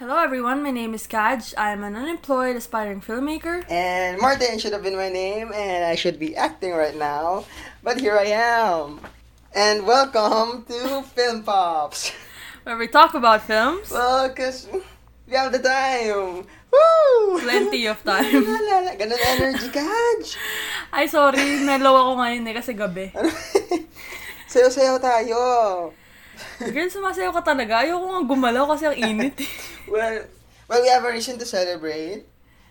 Hello everyone, my name is Kaj. I'm an unemployed aspiring filmmaker. And Martin should have been my name, and I should be acting right now. But here I am. And welcome to Film Pops. Where we talk about films. Well, because we have the time. Woo! Plenty of time. Lalala, Ganun energy, Kaj. Ay, sorry, nalow ako ngayon eh, kasi gabi. Sayo-sayo tayo. Girl, sumasayaw ka talaga. Ayoko nga gumalaw kasi ang init eh. Well, well, we have a reason to celebrate.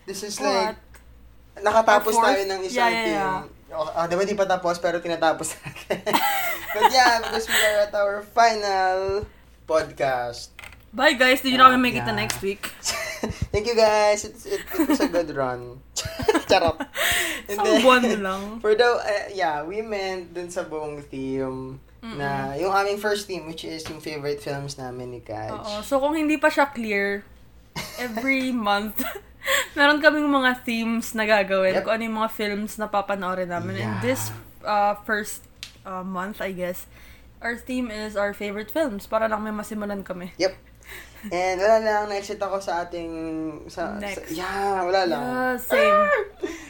This is like, What? nakatapos Our fourth? tayo ng isang Yeah, yeah, yeah. Oh, ah, diba di pa tapos, pero tinatapos natin. But yeah, because we are at our final podcast. Bye guys, did you not make it the next week? Thank you guys. It's, it, it was a good run. Charot. Isang buwan lang. For the, uh, yeah, we meant dun sa buong theme na yung aming first theme, which is yung favorite films namin ni Kaj. Oo. So kung hindi pa siya clear, every month, meron kaming mga themes na gagawin. Yep. Kung ano yung mga films na papanoorin namin. And Yeah. this uh, first uh, month, I guess, our theme is our favorite films. Para lang may masimulan kami. Yep. And wala lang, na-excite ako sa ating, sa, Next. sa- yeah, wala lang. Yeah, same.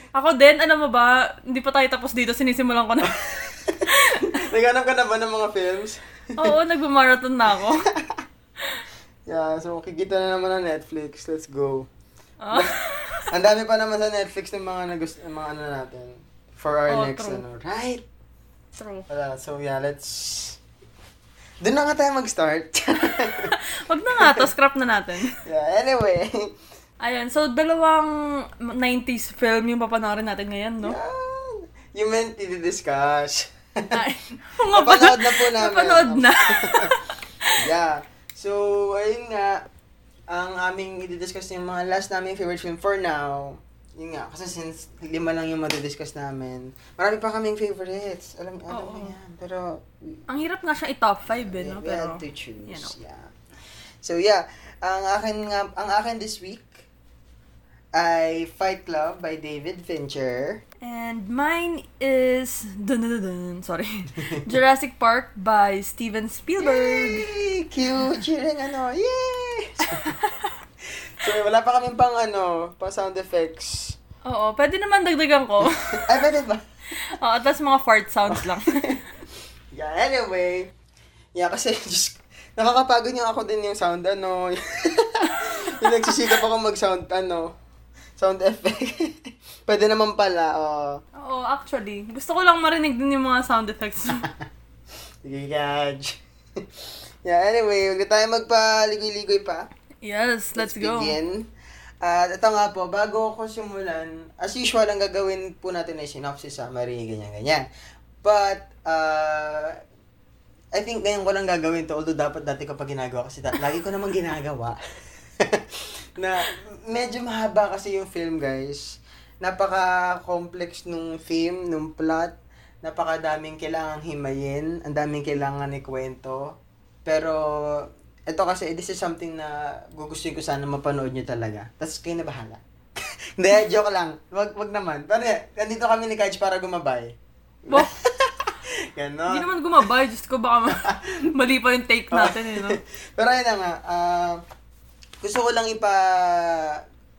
Ako din, alam mo ba, hindi pa tayo tapos dito, sinisimulan ko na. Naghanap ka na ba ng mga films? Oo, nagmamarathon na ako. Yeah, so kikita na naman ng Netflix. Let's go. Ah. Ang dami pa naman sa Netflix ng mga nagust ng mga ano natin for our Oh, next true. ano. Right? True. Wala. So yeah, let's Doon na nga tayo mag-start. Wag na nga to, scrap na natin. yeah, anyway. Ayan, so dalawang 90s film yung papanoorin natin ngayon, no? Yan. You meant i-discuss. Ay, nga. Napanood na po namin. Napanood na. yeah. So, ayun nga, ang aming i-discuss yung mga last naming favorite film for now, yun nga, kasi since lima lang yung madidiscuss namin, marami pa kaming favorites. Alam, alam Oo. mo yan. Pero, Ang hirap nga siya i-top 5 eh, no? we Pero, had to choose. you know. Yeah. So, yeah. Ang akin nga, ang akin this week ay Fight Club by David Fincher. And mine is, dun, dun, dun, dun, sorry, Jurassic Park by Steven Spielberg. Yay! Cute! Cheering ano! Yay! so, wala pa kaming pang ano, pa sound effects. Oo, pwede naman dagdagan ko. Ay, pwede ba? Oo, tapos mga fart sounds lang. Yeah, anyway. Yeah, kasi just, nakakapagod yung ako din yung sound, ano. yung nagsisikap ako mag-sound, ano, sound effect. Pwede naman pala, oh. Oo, actually, gusto ko lang marinig din yung mga sound effects. Sige, Gaj. yeah, anyway, huwag tayo magpaligoy-ligoy pa. yes, let's, go. begin. At ito nga po, bago ko simulan, as usual, ang gagawin po natin ay synopsis, summary, ganyan-ganyan. But, uh, I think ngayon ko lang gagawin to, although dapat dati ko pa ginagawa kasi da- lagi ko naman ginagawa. na medyo mahaba kasi yung film, guys. Napaka-complex nung theme, nung plot. Napakadaming kailangang himayin, ang daming kailangan ikwento. Pero, ito kasi, this is something na gugustuhin ko sana mapanood nyo talaga. Tapos kayo na bahala. Hindi, joke lang. Wag, wag naman. Pero, nandito kami ni Kaj para gumabay. Wow. Ganon. Hindi naman gumabay, just ko baka ma- mali pa yung take natin eh, no? Pero ayun na nga, ah, gusto ko lang ipa,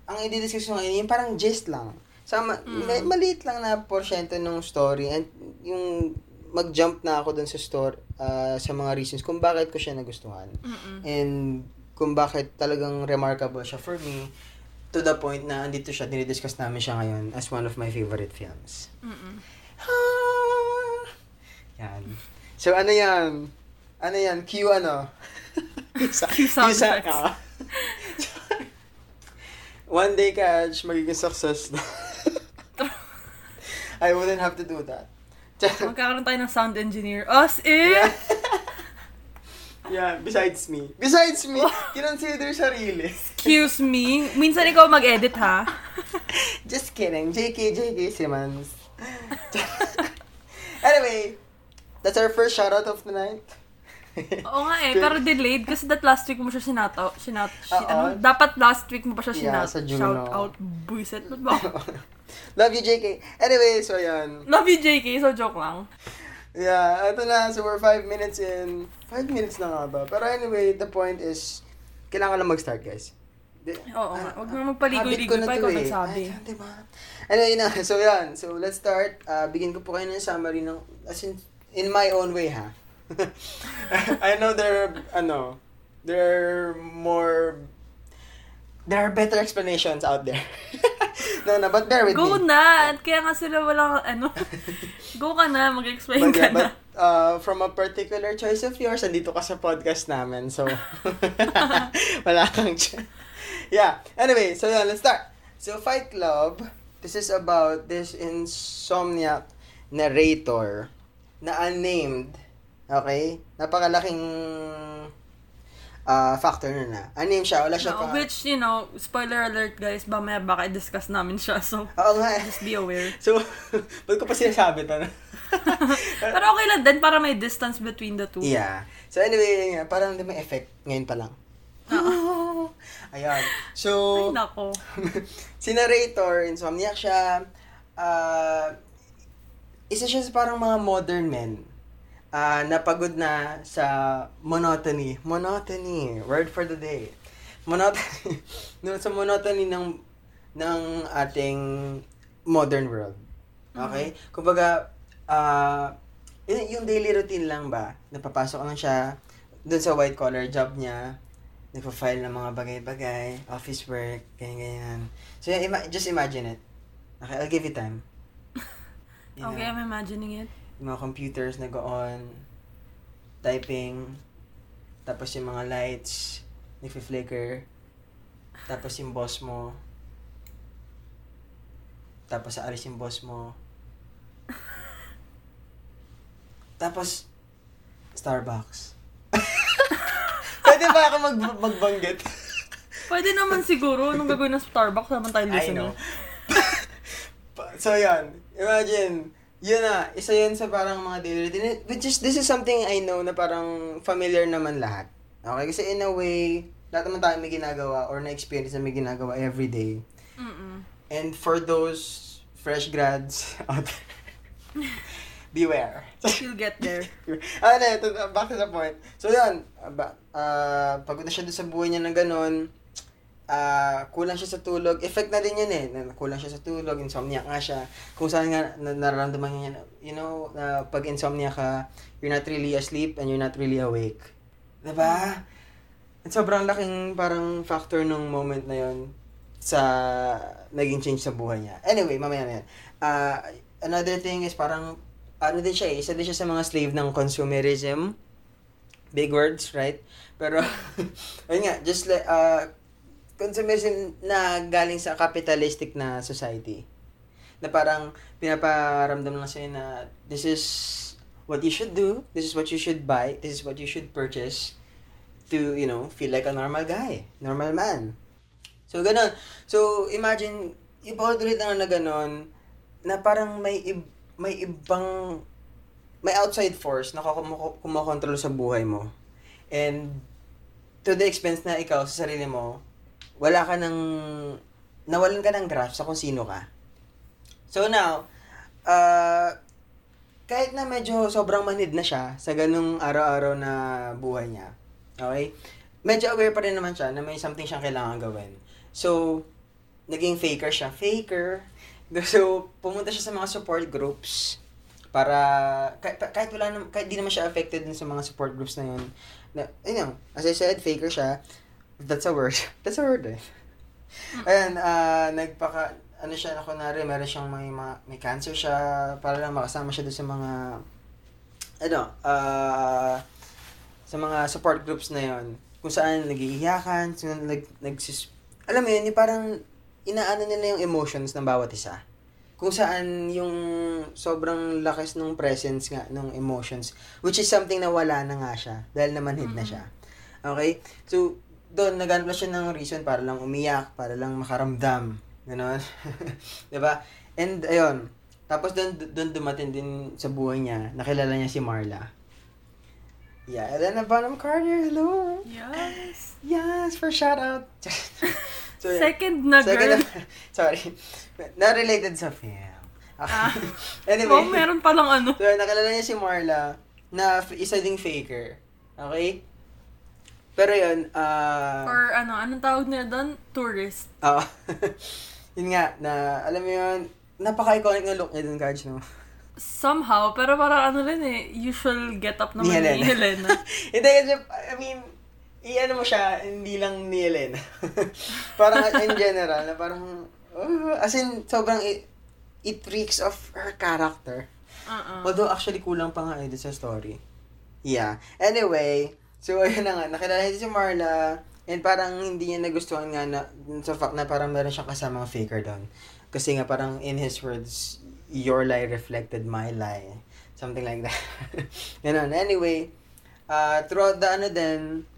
ang i-discuss ko ngayon, yung parang gist lang. Sama, ma- maliit lang na porsyento ng story and yung mag-jump na ako dun sa story, ah, sa mga reasons kung bakit ko siya nagustuhan. Mm-mm. And kung bakit talagang remarkable siya for me, to the point na andito siya, dinidiscuss namin siya ngayon as one of my favorite films. Mm-mm. Ah! Yan. So, ano yan? Ano yan? Q ano? Q sound effects. ah. One day, Kaj, magiging success na. I wouldn't have to do that. Magkakaroon tayo ng sound engineer. Us eh! yeah. yeah, besides me. Besides me, kinonsider sarili. Excuse me. Minsan ikaw mag-edit, ha? Just kidding. JK, JK Simmons. anyway, that's our first shoutout of the night. Oo nga eh, pero delayed kasi that last week mo siya sinataw. Sinat, si, Oo. ano, dapat last week mo pa siya Yeah, sinat. sa Juno. Shout out, buisit. Ba't ba? Love you, JK. Anyway, so yan. Love you, JK. So, joke lang. Yeah, ito na. So, we're five minutes in. Five minutes na nga ba? Pero anyway, the point is, kailangan lang mag-start, guys. Di- Oo nga. ah, Huwag mo magpaligoy-ligoy pa, ikaw eh. nagsabi. Ay, diba? Anyway na, so yan. So let's start. Uh, bigyan ko po kayo ng summary ng, as in, in my own way ha. I know there are, ano, there are more, there are better explanations out there. no, no, but bear with Go me. na! Kaya nga sila walang, ano, go ka na, mag-explain But, ka yeah, na. but uh, from a particular choice of yours, andito ka sa podcast namin. So, wala kang ch- Yeah. Anyway, so yeah, let's start. So, Fight Club, this is about this insomniac narrator na unnamed. Okay? Napakalaking uh, factor na na. Unnamed siya. Wala siya No, pa. which, you know, spoiler alert guys, mamaya baka i-discuss namin siya. So, Oo nga. just be aware. So, ba't ko pa sinasabi to? Pero okay lang din para may distance between the two. Yeah. So anyway, parang hindi may effect ngayon pa lang. Ayan. So, Ay, nako. si narrator, insomniac siya. ah isa siya sa parang mga modern men. Ah napagod na sa monotony. Monotony. Word for the day. Monotony. no, sa monotony ng ng ating modern world. Okay? Kumbaga, ah yun, yung daily routine lang ba? Napapasok lang siya dun sa white collar job niya. Nagpa-file ng mga bagay-bagay, office work, ganyan-ganyan. So, yeah, ima- just imagine it. Okay, I'll give you time. You Okay, know, I'm imagining it. Mga computers nag-on, typing, tapos yung mga lights, nagfi-flicker, tapos yung boss mo, tapos aalis yung boss mo, tapos, Starbucks. Pwede ba ako mag magbanggit? Pwede naman siguro, nung gagawin ng Starbucks, naman tayo I listener. know. So, yan. Imagine, yun na, isa yun sa parang mga daily routine. Which is, this is something I know na parang familiar naman lahat. Okay? Kasi in a way, lahat naman tayo may ginagawa or na-experience na may ginagawa every day. Mm-mm. And for those fresh grads out there, beware. You'll get there. ah, na, ito, back to the point. So, yun. Uh, ba, uh, pagod na siya doon sa buhay niya ng ganun. Ah kulang siya sa tulog. Effect na din yun eh. Na, kulang siya sa tulog. Insomnia nga siya. Kung saan nga na, nararamdaman niya, you know, na pag insomnia ka, you're not really asleep and you're not really awake. Diba? At sobrang laking parang factor nung moment na yon sa naging change sa buhay niya. Anyway, mamaya na yan. Ah, another thing is parang ano din siya eh, isa din siya sa mga slave ng consumerism. Big words, right? Pero, ayun nga, just like, uh, consumerism na galing sa capitalistic na society. Na parang pinaparamdam lang sa'yo na this is what you should do, this is what you should buy, this is what you should purchase to, you know, feel like a normal guy, normal man. So, ganun. So, imagine, ipaulit lang na ganun, na parang may ib- may ibang may outside force na kumokontrol sa buhay mo. And to the expense na ikaw sa sarili mo, wala ka ng nawalan ka ng grasp sa kung sino ka. So now, uh, kahit na medyo sobrang manid na siya sa ganung araw-araw na buhay niya, okay? Medyo aware pa rin naman siya na may something siyang kailangan gawin. So, naging faker siya. Faker. So, pumunta siya sa mga support groups para kahit, kahit wala nam, kahit di naman siya affected dun sa mga support groups na yun. Na, you as I said, faker siya. That's a word. That's a word eh. Ayan, ah, nagpaka, ano siya, na kunwari, meron siyang may, ma- may cancer siya, para lang makasama siya doon sa mga, ano, ah, sa mga support groups na yon kung saan nagiiyakan, saan nag, nagsis, alam mo yun, yung parang, inaano nila yung emotions ng bawat isa. Kung saan yung sobrang lakas ng presence nga ng emotions, which is something na wala na nga siya, dahil namanhid na siya. Okay? So, doon, naghanap na siya ng reason para lang umiyak, para lang makaramdam. Ganon. 'Di ba And, ayun. Tapos doon, doon dumating din sa buhay niya, nakilala niya si Marla. Yeah, Elena Bonham Carter, hello! Yes. Yes, for shout out. so. Second na girl. Second na- sorry. Not related sa film. Ah. anyway. Oh, meron palang ano. So, nakilala niya si Marla na isa ding faker. Okay? Pero yun, ah... Or ano, anong tawag nila doon? Tourist. Oo. yun nga, na, alam mo yun, napaka-iconic ng look niya dun, Kaj, no? Somehow, pero parang ano rin eh, usual get-up Ni naman Helena. ni Helena. Hindi, kasi, I mean, i-ano mo siya, hindi lang ni Helena. parang in general, na parang, uh, as in, sobrang, it, it reeks of her character. Uh-uh. Although, actually, kulang pa nga eh, sa story. Yeah. Anyway, so, ayun na nga, nakilala niya si Marla, and parang hindi niya nagustuhan nga na, sa fact na parang meron siyang kasamang faker doon. Kasi nga, parang in his words, your lie reflected my lie. Something like that. Ganun. Anyway, uh, throughout the ano din,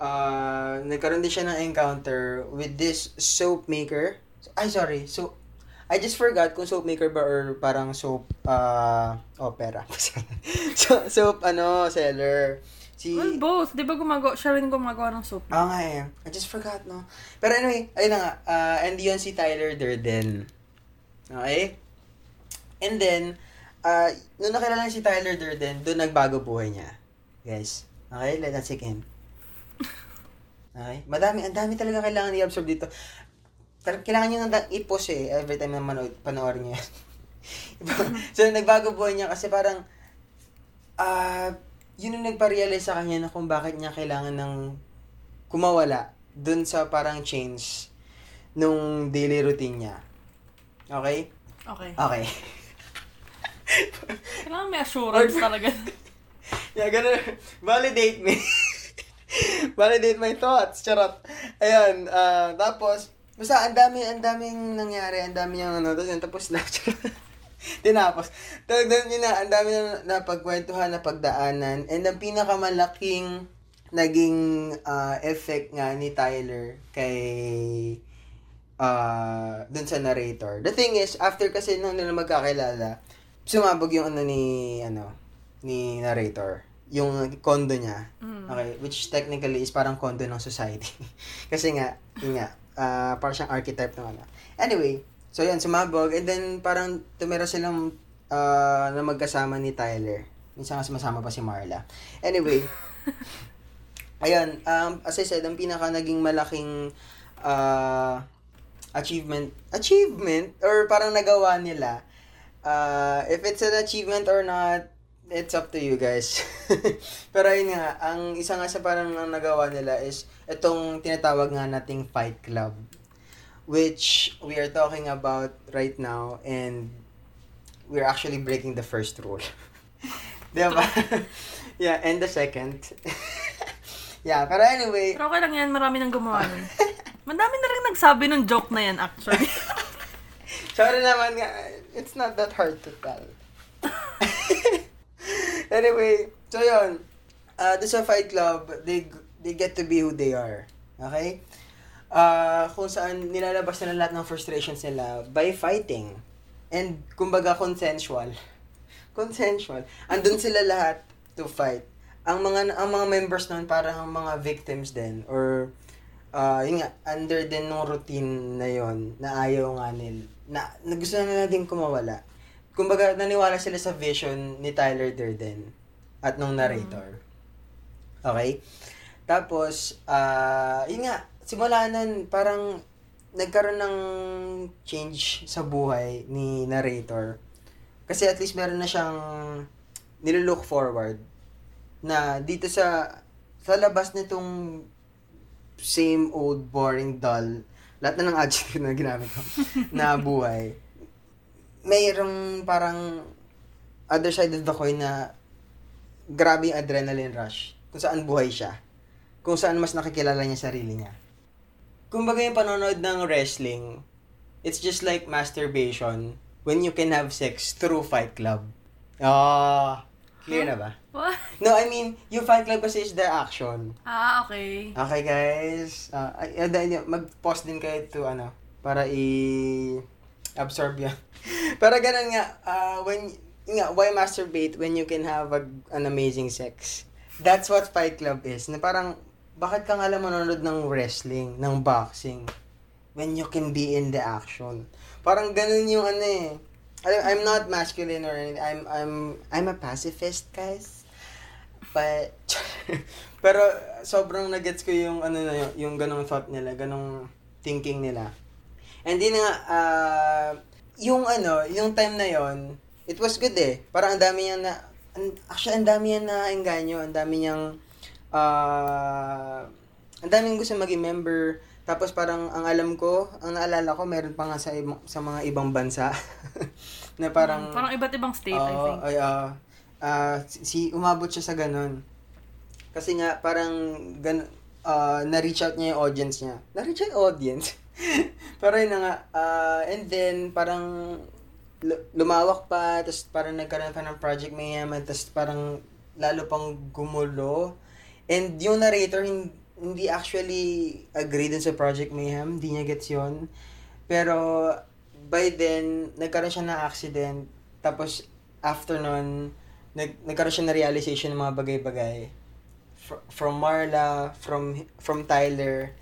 uh, nagkaroon din siya ng encounter with this soap maker. Ay, sorry. So, I just forgot kung soap maker ba or parang soap uh, opera. so, soap, ano, seller. Si... Well, both. Di ba gumagawa, siya rin gumagawa ng soup. Oo nga eh. I just forgot, no? Pero anyway, ayun na nga. Uh, and yun si Tyler Durden. Okay? And then, uh, nung nakilala si Tyler Durden, doon nagbago buhay niya. Guys. Okay? Let that sink in. Okay? Madami, ang dami talaga kailangan i-absorb dito. Tal- Kailangan niyo nang i-post eh, every time na manood, panoorin niyo yan. so, nagbago buhay niya kasi parang, ah, yun yung nagpa-realize sa kanya na kung bakit niya kailangan ng kumawala dun sa parang change nung daily routine niya. Okay? Okay. Okay. Kailangan may assurance talaga. yeah, ganun. Validate me. Validate my thoughts. Charot. Ayun. ah, tapos, basta ang dami, ang daming nangyari. Ang dami niyang ano. Tapos, tapos na. Charot. Tinapos. Doon yun na, ang dami na napagkwentuhan, napagdaanan. And ang pinakamalaking naging ah, effect nga ni Tyler kay uh, dun sa narrator. The thing is, after kasi nung nila magkakilala, sumabog yung ano ni, ano, ni narrator. Yung condo niya. Okay, which technically is parang condo ng society. kasi nga, yun nga, ah, parang siyang archetype ng ano. Anyway, so yun, sumabog. And then, parang tumira silang ah, na magkasama ni Tyler. Minsan nga sumasama pa si Marla. Anyway, ayun, um, as I said, ang pinaka naging malaking ah, achievement, achievement, or parang nagawa nila, uh, if it's an achievement or not, it's up to you guys. Pero ayun nga, ang isa nga sa parang ang nagawa nila is itong tinatawag nga nating Fight Club. Which we are talking about right now and we're actually breaking the first rule. Di ba? yeah, and the second. yeah, pero anyway, Pero okay lang yan, marami nang gumawa nun. Madami na rin nagsabi ng joke na yan, actually. Sorry naman nga, it's not that hard to tell. anyway, so yun. Uh, sa Fight Club, they they get to be who they are. Okay? Uh, kung saan nilalabas nila lahat ng frustrations nila by fighting. And kumbaga consensual. Consensual. Andun sila lahat to fight. Ang mga ang mga members noon parang mga victims din or uh, yun nga, under din nung routine na yon na ayaw nga nil, na, na gusto na nila din kumawala. Kumbaga, naniwala sila sa vision ni Tyler Durden at nung narrator. Okay? Tapos, ah yun nga, simula nun, parang nagkaroon ng change sa buhay ni narrator. Kasi at least meron na siyang nilook forward na dito sa sa labas nitong same old, boring, dull, lahat na ng adjective na ginamit ko, na buhay, mayroong parang other side of the coin na grabe yung adrenaline rush. Kung saan buhay siya. Kung saan mas nakikilala niya sarili niya. Kumbaga yung panonood ng wrestling, it's just like masturbation when you can have sex through Fight Club. Ah, clear na ba? What? No, I mean, yung Fight Club kasi is the action. Ah, okay. Okay, guys. Uh, mag-pause din kayo to, ano, para i-absorb yan. Pero ganun nga, uh, when, nga, why masturbate when you can have a, an amazing sex? That's what Fight Club is. Na parang, bakit ka nga lang manonood ng wrestling, ng boxing, when you can be in the action? Parang ganun yung ano eh. Alam, I'm not masculine or anything. I'm, I'm, I'm a pacifist, guys. Pa, pero sobrang nagets ko yung ano na yun, yung ganong thought nila, ganong thinking nila. And din nga, ah, yung ano, yung time na yon it was good eh. Parang ang dami niya na, actually, ang dami niya na engganyo, ang dami niyang, ah, ang daming gusto maging member. Tapos parang ang alam ko, ang naalala ko, meron pa nga sa, ibang, sa mga ibang bansa. na parang, Parang iba't ibang state, I Oo, think. ay, ah, ah, si, umabot siya sa ganun. Kasi nga, parang, gan, ah, na-reach out niya yung audience niya. Na-reach out audience? Pero yun na nga, ah, and then, parang, lu- lumawak pa, tapos parang nagkaroon pa ng Project Mayhem, tapos parang, lalo pang gumulo. And yung narrator, hin- hindi actually agree dun sa Project Mayhem, hindi niya gets yun. Pero, by then, nagkaroon siya ng accident. Tapos, after nun, nag, nagkaroon siya ng realization ng mga bagay-bagay. Fr- from Marla, from from Tyler,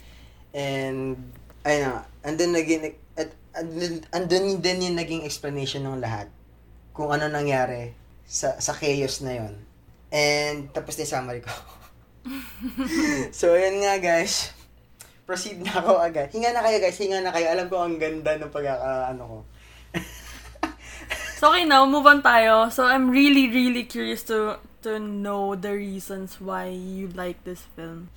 and, ayun na, andun naging, at, andun, andun din yung naging explanation ng lahat. Kung ano nangyari sa, sa chaos na yon And, tapos na yung summary ko. so, yun nga guys. Proceed na ako agad. Hinga na kayo guys, hinga na kayo. Alam ko ang ganda ng pagkaka, ano ko. So, okay, now, move on tayo. So, I'm really, really curious to to know the reasons why you like this film.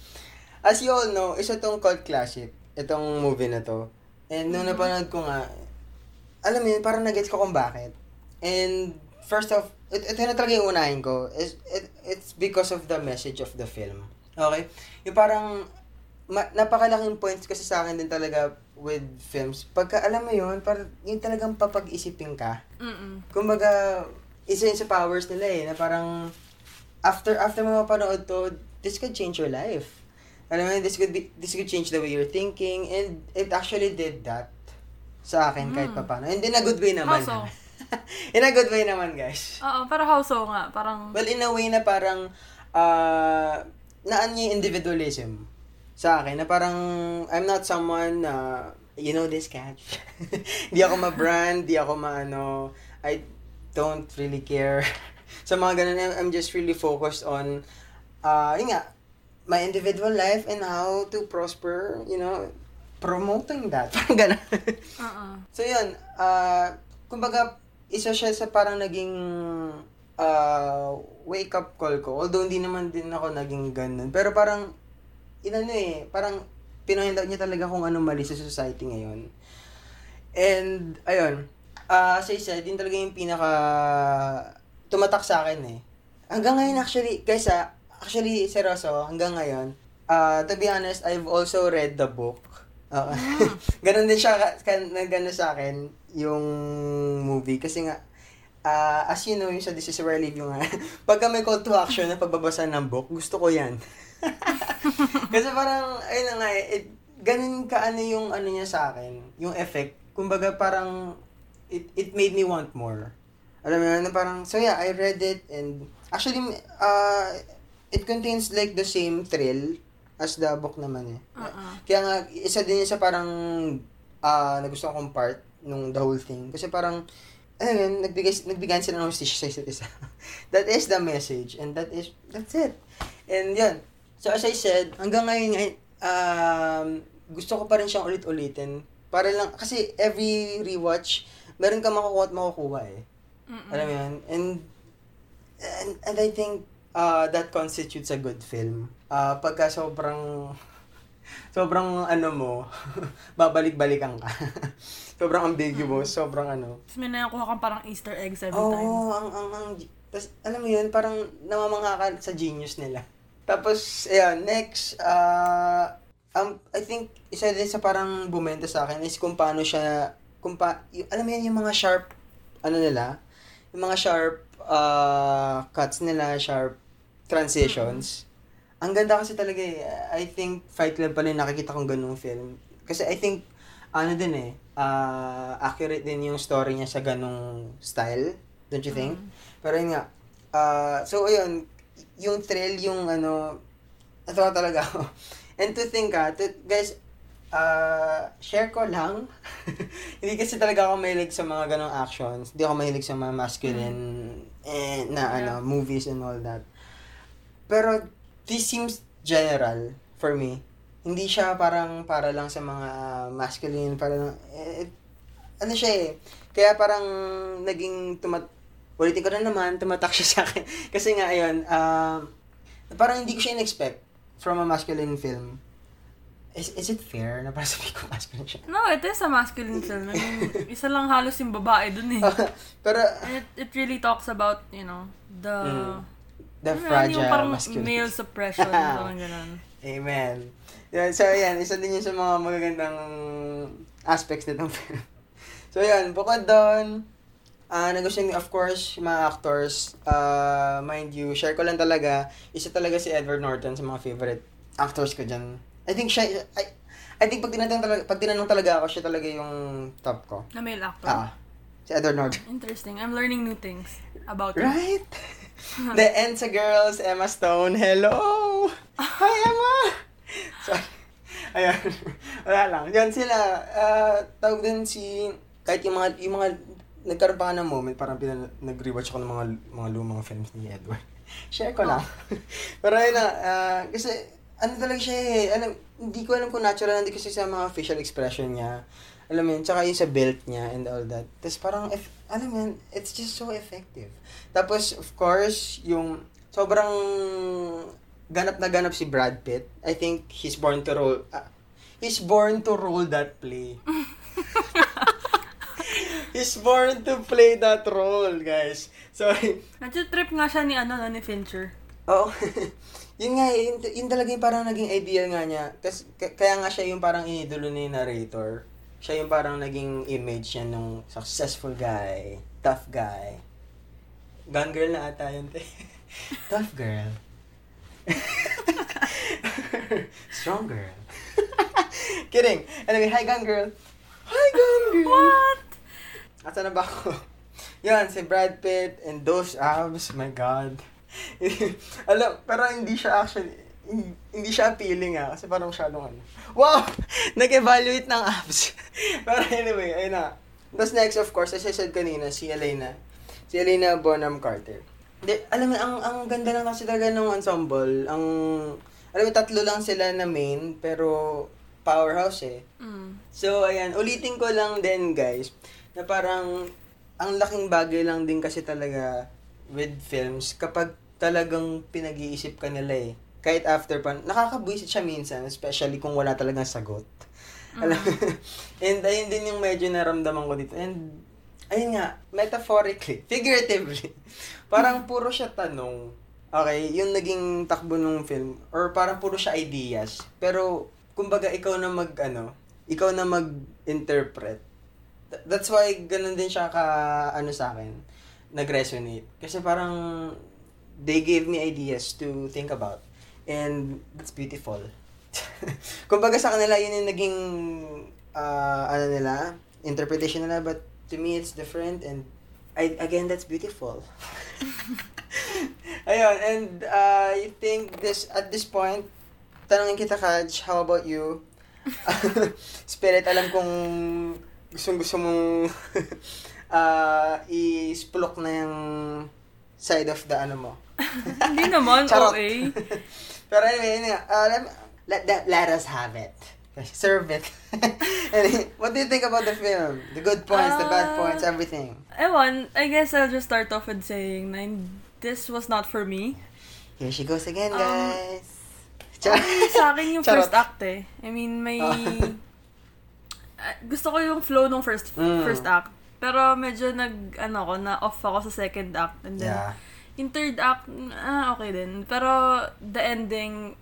As you all know, isa tong cult classic. Itong movie na to. And nung napanood ko nga, alam mo yun, parang nag ko kung bakit. And first off, it, ito na talaga yung unahin ko. It's, it, it's because of the message of the film. Okay? Yung parang, ma, napakalaking points kasi sa akin din talaga with films. Pagka alam mo yun, parang yung talagang papag-isipin ka. Mm-mm. Kumbaga, isa yun sa powers nila eh, na parang, after, after mo mapanood to, this could change your life. Alam mo, this could be, this could change the way you're thinking, and it actually did that sa akin kahit Mm. papano. And in a good way naman. How so? in a good way naman, guys. Oo, pero how so nga? Parang, Well, in a way na parang, uh, naan niya individualism sa akin, na parang, I'm not someone na, you know this, catch. di ako ma-brand, di ako ma-ano, I don't really care. sa mga ganun, I'm- just really focused on, uh, yun nga, my individual life and how to prosper, you know, promoting that. Parang ganun. oo. So yun, ah kumbaga, isa siya sa parang naging ah wake-up call ko. Although hindi naman din ako naging ganun. Pero parang, inano eh, parang pinuhinda niya talaga kung ano mali sa society ngayon. And, ayun, ah as I said, yun talaga yung pinaka tumatak sa akin eh. Hanggang ngayon actually, guys ah, actually, seryoso, hanggang ngayon, ah to be honest, I've also read the book. Oo. Ganon din siya, gano'n sa akin, yung movie. Kasi nga, ah as you know, yung sa This is where I live yung nga, pagka may call to action na pagbabasa ng book, gusto ko yan. Kasi parang, ayun na nga eh, it, ganun ka ano yung ano niya sa akin, yung effect. Kumbaga parang, it, it made me want more. Alam mo na parang, so yeah, I read it and, actually, uh, it contains like the same thrill as the book naman eh. Oo. Kaya nga, isa din yun sa parang ah nagustuhan kong part nung the whole thing. Kasi parang, ano yun, nagbigay, nagbigayan sila ng hostage sa isa't isa. that is the message. And that is, that's it. And yun. So as I said, hanggang ngayon, um, gusto ko pa rin siyang ulit-ulitin. Para lang, kasi every rewatch, meron ka makukuha at makukuha eh. Mm-mm. Alam mo yun? And, and, and I think uh, that constitutes a good film. Uh, pagka sobrang, sobrang ano mo, babalik-balikan ka. sobrang ambiguous, sobrang ano. Tapos may nakuha kang parang Easter eggs every Oo, time. ang, ang, ang, tas, alam mo yun, parang namamangha ka sa genius nila. Tapos, ayan, next, uh, um, I think, isa din sa parang bumenta sa akin is kung paano siya, kung pa, y- alam mo yan, yung mga sharp, ano nila, yung mga sharp uh, cuts nila, sharp transitions. Ang ganda kasi talaga eh. I think Fight Club pala yung nakikita kong ganung film. Kasi I think, ano din eh, uh, accurate din yung story niya sa ganung style. Don't you think? Pero yun nga, uh, so ayun, yung thrill, yung ano, natawa talaga ako. And to think ah, to, guys, uh, share ko lang. Hindi kasi talaga ako mahilig sa mga ganong actions. Hindi ako mahilig sa mga masculine eh, na ano, movies and all that. pero this seems general for me. Hindi siya parang para lang sa mga masculine, para lang, eh, ano siya eh. Kaya parang naging tumat, ulitin ko na naman, tumatak siya sa akin. Kasi nga, ayun, uh, parang hindi ko siya in-expect from a masculine film. Is, is it fair na para sabi ko masculine siya? No, it is a masculine film. I mean, isa lang halos yung babae dun eh. Pero, it, it really talks about, you know, the... Mm. The Ano, fragile yung parang masculinity. male suppression, parang ganun. Amen. So, yan, isa din yun sa mga magagandang aspects nitong film. So, yan, bukod doon, ah nagustuhan of course, yung mga actors, uh, mind you, share ko lang talaga, isa talaga si Edward Norton sa mga favorite actors ko dyan. I think siya, I, I think pag tinanong talaga, pag tinanong talaga ako, siya talaga yung top ko. Na male actor. Ah, si Edward Norton. Interesting. I'm learning new things about him. Right? The Ensa Girls, Emma Stone, hello! Hi, Emma! Sorry. Ayun. Wala lang. Yan sila. Uh, tawag din si, kahit yung mga, yung mga, nagkaroon pa ka ng moment, parang pinag, nag-rewatch ako ng mga, mga lumang films ni Edward. Share ko lang. Pero ayun na, uh, kasi, ano talaga siya eh, alam, hindi ko alam kung natural, hindi kasi sa mga facial expression niya. Alam mo yun, tsaka yung sa belt niya and all that. Tapos parang, if, alam mo it's just so effective. Tapos, of course, yung sobrang ganap na ganap si Brad Pitt. I think he's born to roll, ah, he's born to roll that play. he's born to play that role, guys. Sorry. Nag-trip nga siya ni, ano, ni Fincher. Oo. yun nga, yun, yun talaga yung parang naging ideal nga niya. Kasi, k- kaya nga siya yung parang inidolo ni narrator. Siya yung parang naging image niya nung successful guy, tough guy. Gun girl na ata yun, te. tough girl. Strong girl. Kidding. Anyway, hi, gun girl. Hi, gun girl. What? Asa na ba ako? Yan, si Brad Pitt and those abs, my God. Alam, pero hindi siya actually, hindi siya appealing ah, kasi parang masyadong ano. Wow! Nag-evaluate ng abs. pero anyway, ayun na. Tapos next, of course, as I said kanina, si Elena. Si Elena Bonham Carter. Hindi, alam mo, ang, ang ganda lang kasi talaga ng ensemble. Ang, alam mo, tatlo lang sila na main, pero powerhouse eh. Mm. So, ayan, ulitin ko lang din, guys, na parang, ang laking bagay lang din kasi talaga with films kapag talagang pinag-iisip ka nila eh. Kahit after pa, nakakabuisit siya minsan, especially kung wala talagang sagot. Alam, and ayun din yung medyo naramdaman ko dito. And, ayun nga, metaphorically, figuratively, parang puro siya tanong. Okay, yung naging takbo ng film, or parang puro siya ideas. Pero, kumbaga, ikaw na mag, ano, ikaw na mag-interpret. Th- That's why, ganun din siya ka, ano sa akin, nag-resonate. Kasi parang, they gave me ideas to think about. And, that's beautiful. kumbaga sa kanila, yun yung naging, uh, ano nila, interpretation nila, but to me, it's different, and, I, again, that's beautiful. Ayun, and, uh, I think this, at this point, tanongin kita, Kaj, how about you? Spirit, alam kong gustong gusto mong uh, i-splok na yung side of the ano mo. Hindi naman, Charot. OA. Pero anyway, nga, uh, let, let, that, let us have it. Serve it. anyway, what do you think about the film? The good points, the bad Ah. points, everything. Ewan, I guess I'll just start off with saying na this was not for me. Here she goes again, Um, guys. Char- Okay sa akin yung Charot. first act eh. I mean, may... Ah. Ah, gusto ko yung flow ng first Mm. first act. Pero medyo nag, ano ko, na off ako sa second act. And then, Yeah. Yung third act, ah, okay din. Pero, the ending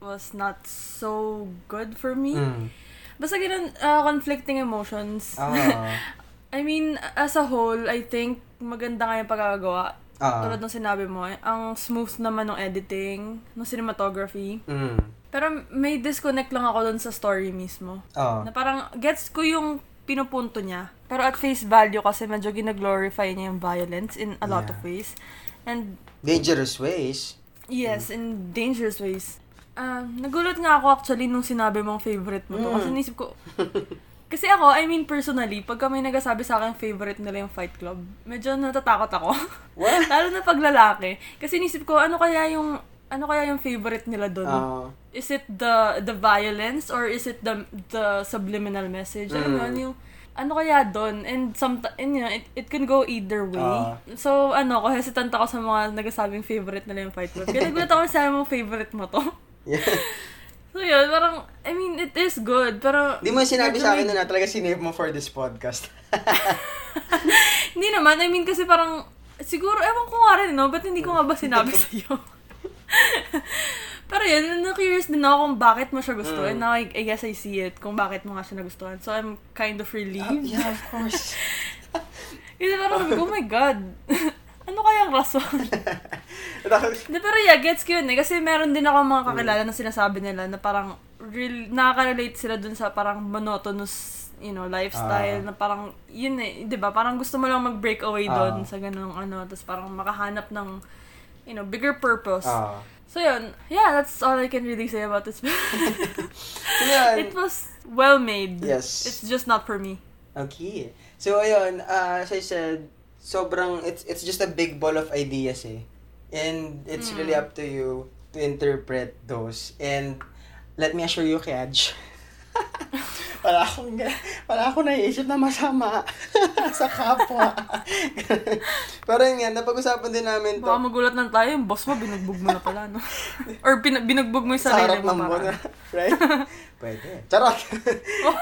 was not so good for me. Mm. Basta ganun, ah, conflicting emotions. Oh. I mean, as a whole, I think maganda nga yung pagkakagawa. Ah. Tulad ng sinabi mo, ang smooth naman ng editing, ng cinematography. Mm. Pero may disconnect lang ako dun sa story mismo. Oh. Na parang, gets ko yung pinupunto niya. Pero at face value kasi medyo gina-glorify niya yung violence in a lot Yeah. of ways. And Dangerous ways. yes, in dangerous ways. Ah, nagulat nga ako actually nung sinabi mong favorite mo to. Mm. Kasi nisip ko, kasi ako, I mean personally, pagka may nagasabi sa akin favorite nila yung Fight Club, medyo natatakot ako. What? Lalo na pag lalaki. Kasi nisip ko, ano kaya yung ano kaya yung favorite nila doon? Ah. is it the the violence or is it the the subliminal message? Alam mo Mm. yun, yung ano kaya doon? And some and you know, it, it can go either way. Ah. so, ano, ko hesitant ako sa mga nagsasabing favorite nila yung Fight Club. Kaya nagulat ako sa mo favorite mo to. yeah. So, yun, parang, I mean, it is good, pero... Di mo sinabi sa akin may- na, na talaga sinave mo for this podcast. Hindi naman, I mean, kasi parang, siguro, ewan ko nga rin, no? Ba't hindi ko nga ba sinabi sa'yo? Pero yun, na-curious din ako kung bakit mo siya gusto. Mm. And now, I, I guess I see it kung bakit mo nga siya nagustuhan. So, I'm kind of relieved. yeah, of course. Kasi parang sabi ko, oh my God, ano kayang rason? De, pero yeah, gets ko yun eh. Kasi meron din ako mga kakilala na sinasabi nila na parang real, nakaka-relate sila dun sa parang monotonous you know, lifestyle Ah. na parang, yun eh, di ba? Parang gusto mo lang mag-break away doon Ah. sa ganung ano, tapos parang makahanap ng, you know, bigger purpose. ah. So yun, yeah, that's all I can really say about this. So, yan. it was well made. Yes. It's just not for me. Okay. So, ayun, uh, as I said, sobrang, it's, it's just a big ball of ideas eh. And it's Mm. really up to you to interpret those. And let me assure you, Kedge, wala akong, wala akong naiisip na masama sa kapwa. Pero yun nga, napag-usapan din namin to. Baka magulat lang tayo, yung boss mo, binugbog mo na pala, no? Or pin- binugbog mo yung sa sarili harap mo. ng parang. muna. Right? Pwede. Charot!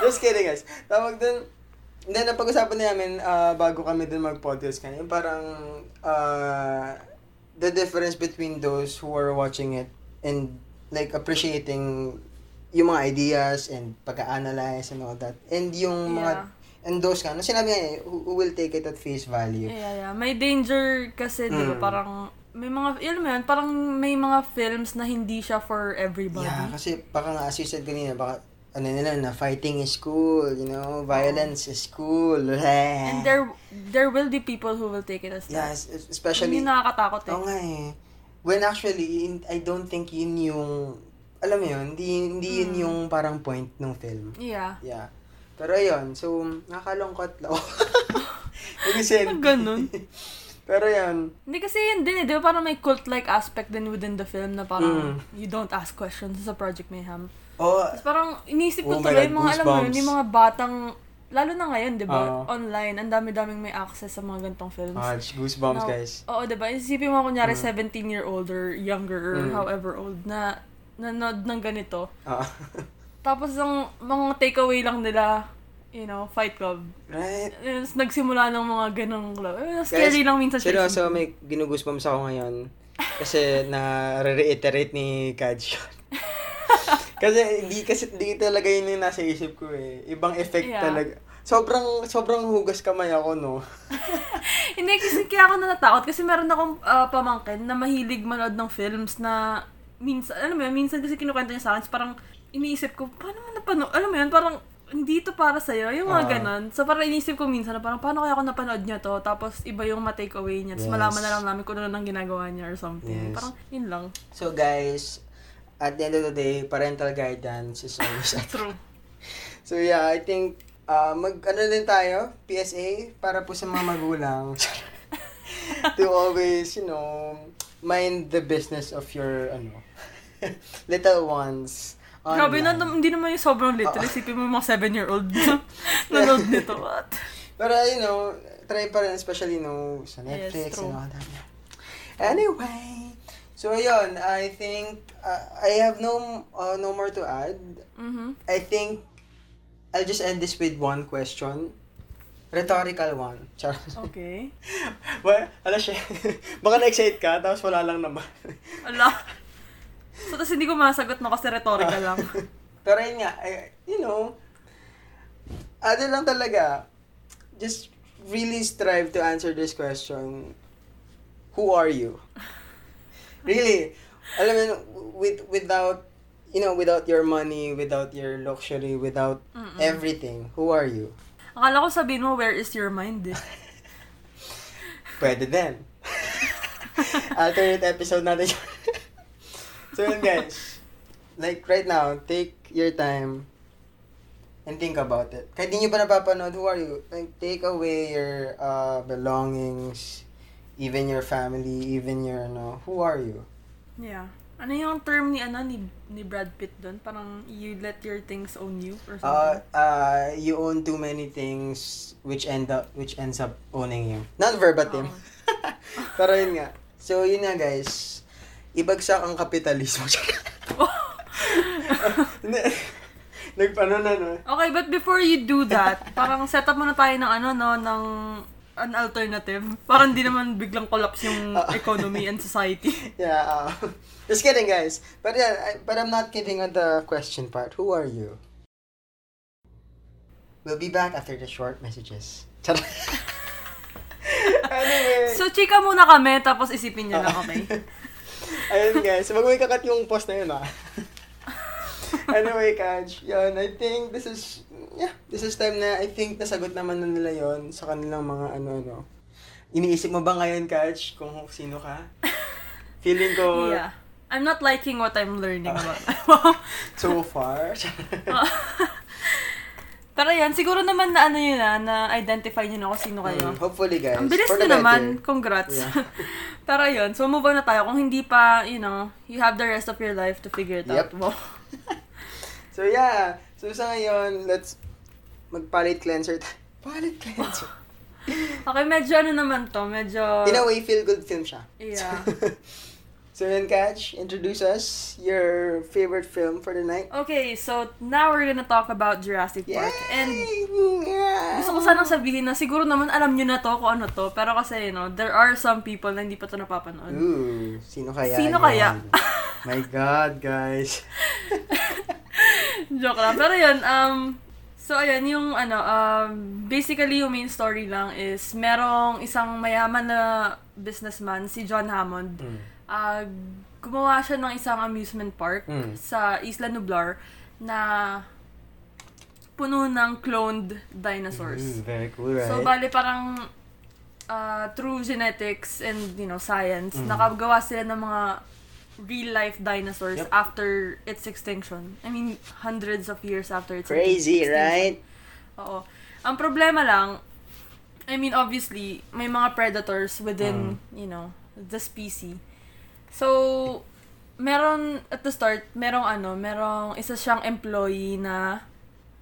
Just kidding, guys. Tawag dun, then, napag-usapan din namin ah, bago kami dun mag-podcast kanina, yung parang ah, the difference between those who are watching it and like appreciating yung mga ideas and pagka-analyze and all that. And yung mga, Yeah. and those ano sinabi nga eh, who, will take it at face value. Yeah, yeah. May danger kasi, di ba, Mm. parang, may mga, alam mo yun, parang may mga films na hindi siya for everybody. Yeah, kasi baka nga as you said kanina, baka ano nila na fighting is cool, you know, violence is cool. And there there will be people who will take it as that. Yes, especially Hindi nakakatakot eh. Oo nga eh. When actually I don't think yun yung alam mo yun, hindi hindi yun Mm. yung parang point ng film. Yeah. Yeah. Pero ayun, so nakakalungkot lang. Kasi Ganun. Pero yan, Hindi kasi yun din eh. Di ba parang may cult-like aspect din within the film na parang Mm. you don't ask questions sa Project Mayhem. oh, Tapos parang inisip ko Oh tuloy yung mga, alam mo yun, yung mga batang, lalo na ngayon, di ba? Oo. Online, ang dami-daming may access sa mga gantong films. ah, goosebumps Now, guys. Oo, diba? Isipin mo kunyari Mm. 17-year-old or younger or Mm. however old na nanood ng ganito. Ah. Tapos ang mga takeaway lang nila, you know, Fight Club. right? Tapos nagsimula ng mga ganong club. Eh, scary Guys, lang minsan. Seryoso, may ginugoosebumps ako ngayon. Kasi na-reiterate ni Kaj kasi hindi kasi hindi talaga yun yung nasa isip ko eh. Ibang effect Yeah. talaga. Sobrang sobrang hugas kamay ako no. Hindi, kasi kaya ako natatakot kasi meron akong ah, pamangkin na mahilig manood ng films na minsan, alam mo yun, minsan kasi kinukwento niya sa akin, so parang iniisip ko, paano mo napanood? Alam mo yun, parang hindi ito para sa'yo, yung mga Ah. ganon. So parang iniisip ko minsan na parang, paano kaya ako napanood niya to? Tapos iba yung ma-take away niya. Tapos Yes. malaman na lang namin kung ano nang ginagawa niya or something. Yes. Parang, yun lang. So guys, at the end of the day, parental guidance is always True. So yeah, I think uh, mag ano din tayo, PSA para po sa mga magulang to always, you know, mind the business of your ano little ones. Grabe na, online. hindi naman yung sobrang little. Isipin mo yung mga 7-year-old na nanood nito. What? Pero you know, try pa rin especially you know, sa Yes, Netflix true. and all that. Anyway, so ayun, I think uh, I have no uh, no more to add. Mhm. I think I'll just end this with one question. Rhetorical one. Char. Okay. Well, ala siya. Baka na-excite ka, tapos wala lang naman. Ala. So, tapos hindi ko masagot no kasi rhetorical lang. Pero yun nga, I- you know, ano lang talaga, just really strive to answer this question. Who are you? Really, alam mo, with, without, you know, without your money, without your luxury, without Mm-mm. everything, who are you? Akala ko sabihin mo, where is your mind eh. Pwede din. Alternate episode natin. So yun guys, like right now, take your time and think about it. Kahit di nyo pa napapanood, who are you? Like, take away your uh, belongings, even your family, even your, ano, who are you? Yeah. Ano yung term ni ano ni ni Brad Pitt doon? Parang you let your things own you or something. Uh, uh, you own too many things which end up which ends up owning you. Not verbatim. Oo. Pero yun nga. So yun nga guys. Ibagsak ang kapitalismo. Nagpano na no. Okay, but before you do that, parang set up muna tayo ng ano no ng an alternative. Parang di naman biglang collapse yung economy and society. Yeah. Uh, just kidding guys. But yeah, I, but I'm not kidding on the question part. Who are you? We'll be back after the short messages. Anyway. So, chika muna kami, tapos isipin nyo lang, okay? Ayun guys, wag mo ikakat yung post na yun ah. anyway, Kaj, yun, I think this is, yeah, this is time na I think nasagot naman na nila yon sa kanilang mga ano-ano. Iniisip mo ba ngayon, Kaj, kung sino ka? Feeling ko, Yeah. I'm not liking what I'm learning about. so far. Pero yan, siguro naman na ano yun na, na-identify nyo na kung sino kayo. Mm, hopefully, guys. Ang bilis nyo naman. Congrats. Yeah. Pero yun, so move on na tayo. Kung hindi pa, you know, you have the rest of your life to figure it out. Yep. Wow. So yeah, so sa ngayon, let's magpalit cleanser tayo. Palit cleanser. Okay, medyo ano naman to, medyo... In a way, feel good film siya. Yeah. So yun, Catch, introduce us your favorite film for the night. Okay, so now we're gonna talk about Jurassic Park. And yeah. gusto ko sanang sabihin na siguro naman alam nyo na to kung ano to. Pero kasi, you know, there are some people na hindi pa to napapanood. Ooh, sino kaya Sino yan? kaya? My God, guys. Joke lang. Pero yun, um, so ayun, yung ano, um, basically yung main story lang is merong isang mayaman na businessman, si John Hammond. Mm. Ah, gumawa siya ng isang amusement park Mm. sa Isla Nublar na puno ng cloned dinosaurs. Ooh, very cool, right? So, bali parang uh, through genetics and, you know, science, Mm. nakagawa sila ng mga real-life dinosaurs Yep. after its extinction. I mean, hundreds of years after its Crazy, extinction. right? Oo. Ang problema lang, I mean, obviously, may mga predators within, Mm. you know, the species. So, meron, at the start, merong ano, merong isa siyang employee na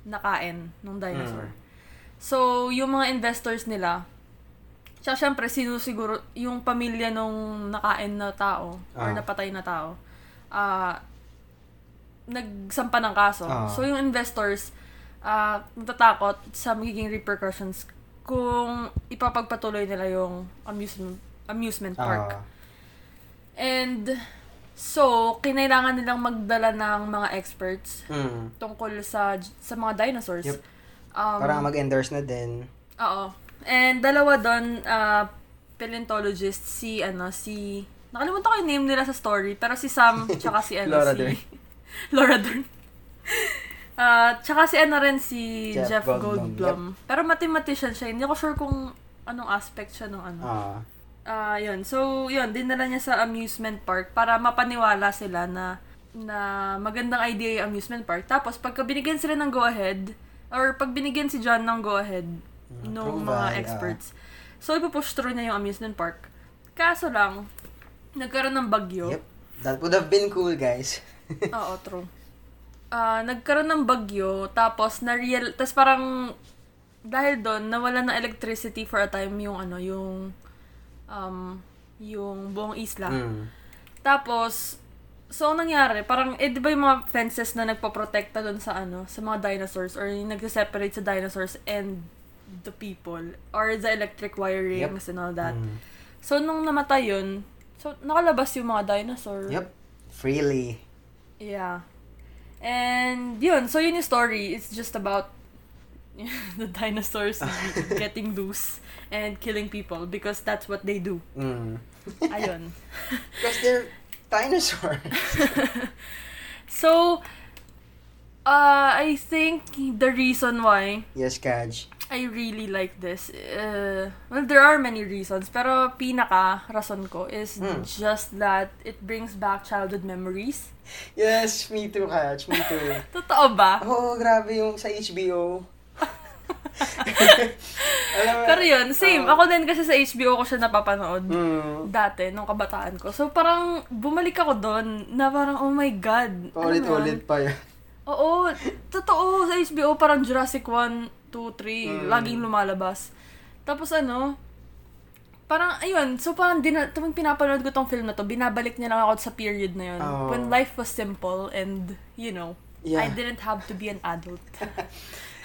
nakain ng dinosaur. Mm. So, yung mga investors nila, siya syempre, sino siguro, yung pamilya nung nakain na tao, or Ah. napatay na tao, ah, nagsampa ng kaso. Ah. So, yung investors, ah, natatakot sa magiging repercussions kung ipapagpatuloy nila yung amusement amusement park. Ah, And, so, kinailangan nilang magdala ng mga experts mm. tungkol sa sa mga dinosaurs. Yep. Um, Parang mag-endorse na din. Oo. And dalawa doon, uh, paleontologist, si, ano, si, nakalimutan ko yung name nila sa story, pero si Sam, tsaka si, ano, Laura si, Dern. Laura Dern. Ah, tsaka si, ano rin, si Jeff Jeff, Goldblum, Goldblum. Pero mathematician siya, hindi ako sure kung anong aspect siya ng ano. Ah. Ah, yun. So, yun, dinala niya sa amusement park para mapaniwala sila na na magandang idea yung amusement park. Tapos, pagka binigyan sila ng go-ahead, or pag binigyan si John ng go-ahead Mm, nung approval, mga ah. experts, so, ipupush through niya yung amusement park. Kaso lang, nagkaroon ng bagyo. Yep. That would have been cool, guys. Oo, true. Ah, nagkaroon ng bagyo, tapos na-real, tapos parang dahil doon nawala ng electricity for a time yung ano, yung um yung buong isla. Mm. Tapos so ang nangyari, parang eh di ba yung mga fences na nagpoprotekta doon sa ano, sa mga dinosaurs or yung nagse-separate sa dinosaurs and the people or the electric wirings and all that. Mm. So nung namatay yun, so nakalabas yung mga dinosaur. Yep. Freely. Yeah. And yun, so yun yung story. It's just about the dinosaurs getting loose and killing people because that's what they do. Mm. Ayun. Because they're dinosaurs. So, uh, I think the reason why yes, Kaj. I really like this, uh, well, there are many reasons, pero pinaka rason ko is Hmm. just that it brings back childhood memories. Yes, me too, Kaj. Me too. Totoo ba? Oo, oh, grabe yung sa HBO. Alam mo, Pero yun, same. Oo. Ako din kasi sa HBO ko siya napapanood. Mm. Dati, nung kabataan ko. So, parang bumalik ako doon na parang, oh my God. Paulit-ulit yun? pa yun. Oo, totoo. Sa HBO, parang Jurassic 1, 2, 3, Mm. laging lumalabas. Tapos ano, parang, ayun, so parang dina, tuwing pinapanood ko tong film na to, binabalik niya lang ako sa period na yun. Oo. When life was simple and, you know, Yeah. I didn't have to be an adult.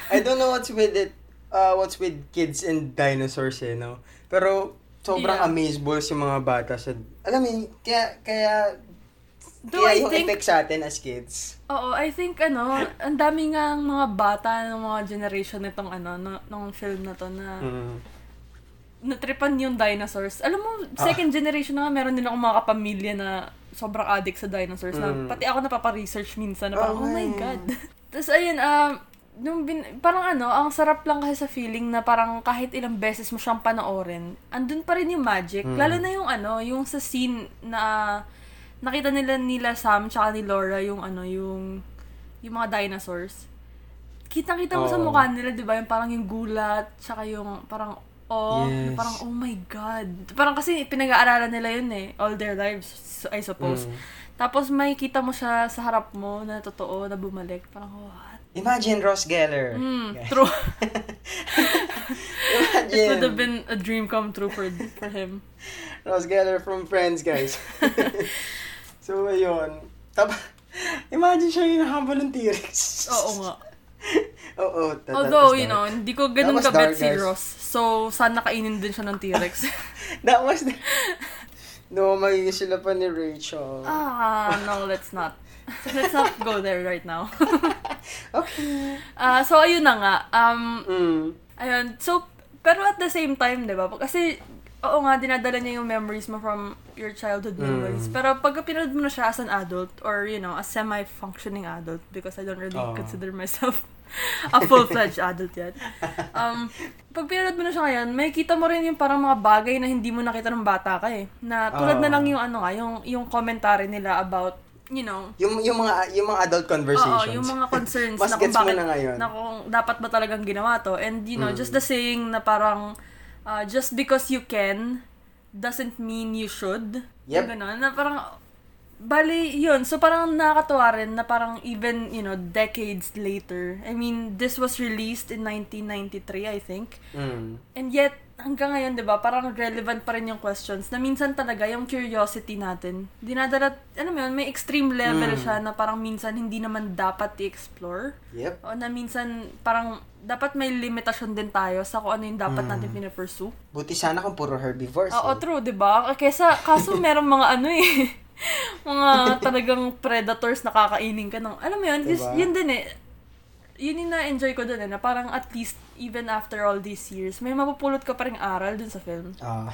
I don't know what's with it, uh, what's with kids and dinosaurs eh, no? Pero, sobrang Yeah. amazable si mga bata sa, alam mo, kaya, kaya, Though kaya I yung think- effect sa atin as kids. Oo, I think ano, ang dami nga mga bata ng mga generation nitong ano, no, nung film na to na Mm. natripan yung dinosaurs. Alam mo, Ah. second generation na nga, meron din ako mga kapamilya na sobrang addict sa dinosaurs. Na, Mm. pati ako napapa-research minsan na parang, Oh, oh, my my. God. Tapos ayun, um, nung bin, parang ano, ang sarap lang kasi sa feeling na parang kahit ilang beses mo siyang panoorin, andun pa rin yung magic. Mm. Lalo na yung ano, yung sa scene na nakita nila nila Sam tsaka ni Laura yung ano, yung yung mga dinosaurs. Kitang-kita mo sa Oo. mukha nila, 'di ba? Yung parang yung gulat, tsaka yung parang oh, Yes. parang oh my god. Parang kasi pinag-aaralan nila yun eh, all their lives, I suppose. Mm. Tapos may kita mo siya sa harap mo na totoo na bumalik. Parang what? Imagine Ross Geller. Mm, guys. true. Imagine. It would have been a dream come true for for him. Ross Geller from Friends, guys. so, ayun. Tapos, imagine siya yung nahabol ng T-Rex. Oo nga. Oo. that- that Although, was you know, hindi ko ganun That kabet si. Ross. So, sana kainin din siya ng T-Rex. That was the... No, magiging sila pa ni Rachel. ah, no, let's not. Let's not go there right now. Okay. Ah, so, ayun na nga. Um, Mm. Ayun. So, pero at the same time, di ba? Kasi, oo nga, dinadala niya yung memories mo from your childhood memories. Mm. Pero pag pinanood mo na siya as an adult, or, you know, a semi-functioning adult, because I don't really Oo. consider myself a full-fledged adult yet. Um, pag pinanood mo na siya ngayon, may kita mo rin yung parang mga bagay na hindi mo nakita ng bata ka eh. Na tulad na Oo. lang yung ano nga, yung, yung commentary nila about, you know, Yung, yung mga yung mga adult conversations. Oo, yung mga concerns Mas na kung bakit, na ngayon. na kung dapat ba talagang ginawa to. And, you know, Mm. just the saying na parang, uh, just because you can, doesn't mean you should. Yep. Yung Ganon, na parang, bali, yun. So, parang nakakatuwa rin na parang even, you know, decades later. I mean, this was released in 1993, I think. Mm. And yet, hanggang ngayon, di ba, parang relevant pa rin yung questions na minsan talaga yung curiosity natin, dinadala, ano mo yun, may extreme level Mm. siya na parang minsan hindi naman dapat i-explore. Yep. O na minsan parang dapat may limitasyon din tayo sa kung ano yung dapat Mm. natin pinapursue. Buti sana kung puro herbivores. Oo, eh. true, di ba? Kesa, kaso meron mga ano eh, mga talagang predators na kakainin ka ng, alam mo yun, Diba? yun din eh, yun yung na-enjoy ko dun eh, na parang at least, even after all these years, may mapupulot ka pa rin aral dun sa film. Ah.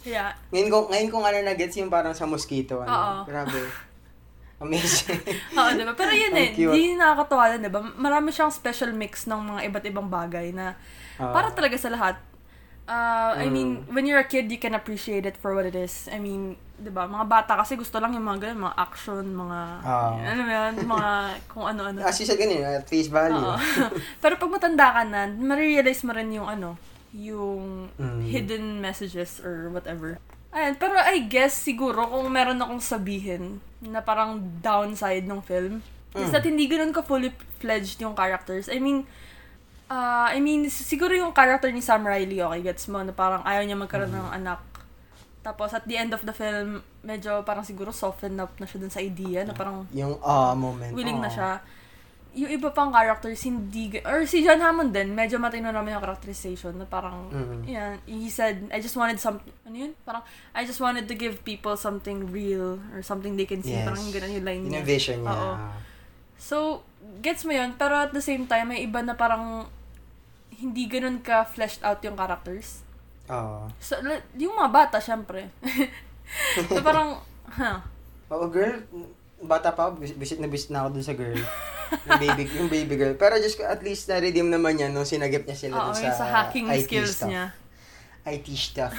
Kaya, ngayon ko ngayon ko ano na gets yung parang sa mosquito ano. Oo. Grabe. Amazing. oo, diba? Pero yun eh, cute. di nakakatawa din, diba? Marami siyang special mix ng mga iba't ibang bagay na Ah. para talaga sa lahat. Uh, I Mm. mean, when you're a kid, you can appreciate it for what it is. I mean, di ba, mga bata kasi gusto lang yung mga ganun, mga action, mga, Ah. ano mo yun, mga kung ano-ano. As you said kanina, at face value. Oo. Pero pag matanda ka na, marirealize mo rin yung ano, yung Mm. hidden messages or whatever. Ayan, pero I guess siguro kung meron akong sabihin na parang downside ng film, is Mm. that hindi ganun ka fully fledged yung characters. I mean, uh, I mean, siguro yung character ni Sam Riley, okay, gets mo, na parang ayaw niya magkaroon Mm. ng anak. Tapos at the end of the film, medyo parang siguro soften up na siya dun sa idea na parang Yung ah moment. willing na Oo. siya. Yung iba pang characters, hindi, or si John Hammond din, medyo matino naman yung characterization na parang, Mhm. yan, he said, I just wanted some, ano yun? Parang, I just wanted to give people something real or something they can see. Yes. Parang yung ganun yung line niya. yung vision niya. Oo. So, gets mo yun, pero at the same time, may iba na parang, hindi ganun ka fleshed out yung characters. Oo. So, la- yung mga bata, syempre. so, parang, huh. Oo, girl, bata pa ako, visit na visit na ako dun sa girl. yung baby, yung baby girl. Pero just at least na-redeem naman niya nung sinagip niya sila Oo, dun sa, sa hacking IT skills stuff. niya. IT stuff.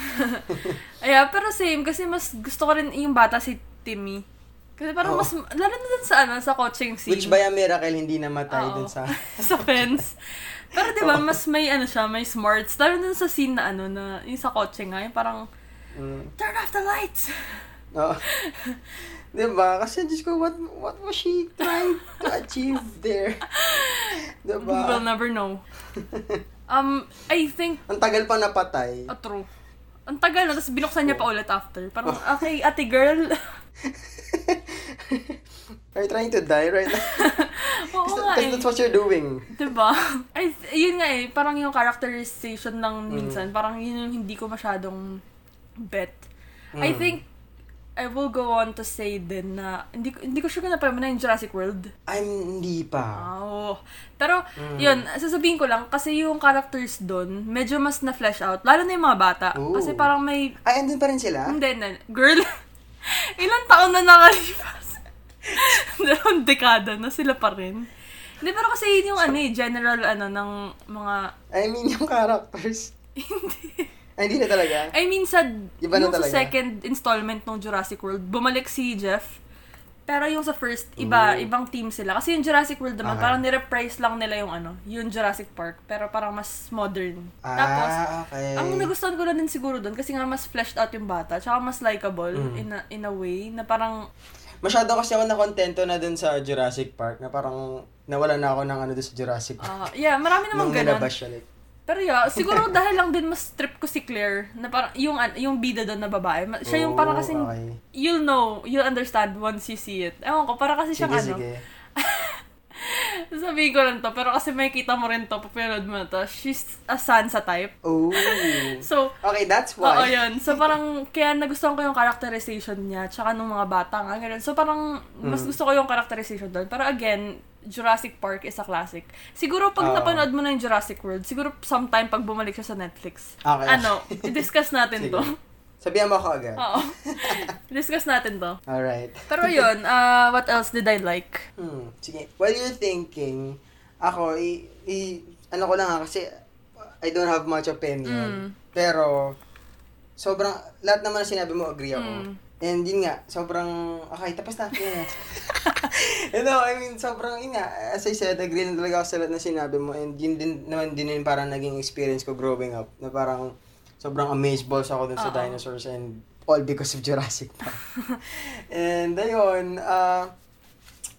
Ay, pero same, kasi mas gusto ko rin yung bata si Timmy. Kasi parang Oo. mas, lalo na dun sa ano, sa coaching scene. Which by a miracle, hindi namatay Oo. dun sa... sa fence. Pero di ba, mas may ano siya, may smarts. Lalo dun sa scene na ano, na yung sa kotse nga, yung parang, Mm. turn off the lights! Oo. diba? Kasi, Diyos ko, what, what was she trying to achieve there? We'll Diba? never know. Um, I think, Ang tagal pa napatay. ah, true. Ang tagal na, tapos binuksan niya pa ulit after. Parang, okay, ate girl. Are you trying to die right now? Oo nga Because eh. that's what you're doing. Diba? Ay, yun nga eh, parang yung characterization lang Mm. minsan, parang yun yung hindi ko masyadong bet. I Mm. think, I will go on to say din na, hindi, ko- hindi ko sure kung napalama na yung Jurassic World. I'm hindi pa. Oh. Pero, Mm. yun, sasabihin ko lang, kasi yung characters doon, medyo mas na-flesh out. Lalo na yung mga bata. Ooh. Kasi parang may, Ay, andun pa rin sila? hindi na, girl, ilang taon na nakalipas? Dalawang dekada na sila pa rin. Hindi, pero kasi yun yung ano eh, general ano, ng mga, I mean, yung characters. hindi. Ay, hindi na talaga. I mean, sa, Iba na yung sa second installment ng Jurassic World, bumalik si Jeff. Pero yung sa first, iba, Ooh. ibang team sila. Kasi yung Jurassic World naman, Okay. parang nireprise lang nila yung ano, yung Jurassic Park. Pero parang mas modern. Tapos, Ah, okay. ang nagustuhan ko lang din siguro doon, kasi nga mas fleshed out yung bata, tsaka mas likable Mm. in, a, in a way, na parang, Masyado kasi ako nakontento na dun sa Jurassic Park na parang nawala na ako ng ano dun sa Jurassic Park. ah, yeah, marami namang Nung ganun. nilabas siya like. Pero yeah, siguro dahil lang din mas trip ko si Claire, na parang, yung, yung bida doon na babae, siya yung parang Oh, kasing, okay. you'll know, you'll understand once you see it. Ewan ko, para kasi siyang Sige, ano, sige. sabihin ko lang to, pero kasi may kita mo rin to, papanood mo to, she's a Sansa type. Oh. So, Okay, that's Oo, why. yun. So, parang, kaya nagustuhan ko yung characterization niya, tsaka nung mga bata nga, ganun. So, parang, mas Mm. gusto ko yung characterization doon. Pero again, Jurassic Park is a classic. Siguro, pag Oo. napanood mo na yung Jurassic World, siguro sometime pag bumalik siya sa Netflix, Okay. ano, i-discuss natin to. Sabihan mo ako agad. Oo. i-discuss natin to. Alright. Pero yun, uh, what else did I like? Hmm. Sige. While you're thinking, ako, i, i, ano ko lang ha, kasi I don't have much opinion. Mm. Pero, sobrang, lahat naman na sinabi mo, agree ako. Mm. And yun nga, sobrang, okay, tapos na. Yan. you know, I mean, sobrang, yun nga, as I said, agree na talaga ako sa lahat na sinabi mo. And yun din naman din yung parang naging experience ko growing up. Na parang, sobrang amazed balls ako dun sa Oo. dinosaurs and all because of Jurassic Park. and ayun, uh,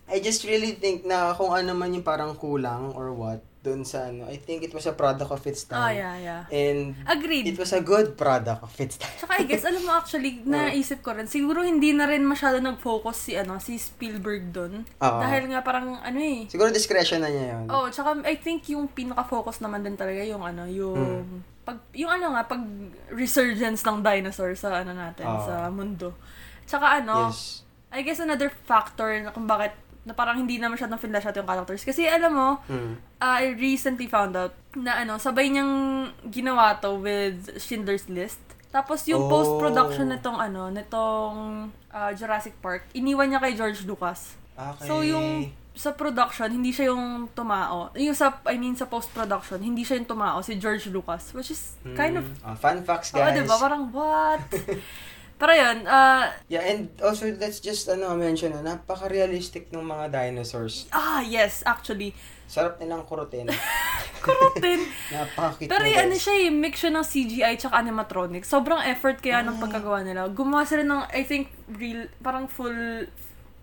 I just really think na kung ano man yung parang kulang or what dun sa ano, I think it was a product of its time. Oh, yeah, yeah. And Agreed. it was a good product of its time. Tsaka I guess, alam mo actually, naisip ko rin, siguro hindi na rin masyado nag-focus si, ano, si Spielberg doon. Oo. Dahil nga parang, ano eh, Siguro discretion na niya yun. Oh, tsaka I think yung pinaka-focus naman din talaga yung ano, yung pag yung ano nga pag resurgence ng dinosaur sa ano natin Oo. sa mundo. Tsaka ano, Yes. I guess another factor na kung bakit na parang hindi na masyadong flash out yung characters. Kasi alam mo, Mm. I recently found out na ano, sabay niyang ginawa to with Schindler's List. Tapos yung Oh. post-production nitong ano, nitong ah, Jurassic Park, iniwan niya kay George Lucas. Okay. So, yung sa production, hindi siya yung tumao. Yung sa, I mean, sa post-production, hindi siya yung tumao, si George Lucas. Which is kind of, Mm. Ah, fun facts, oo, guys. diba? Parang, what? Pero yun, ah, Yeah, and also, let's just ano, mention, no, napaka-realistic ng mga dinosaurs. ah, yes, actually. Sarap nilang kurutin. Kurutin. Napaka-cute Pero mo, yung ano siya eh, mix siya ng CGI tsaka animatronics. Sobrang effort kaya ng pagkagawa nila. Gumawa sila ng, I think, real, parang full,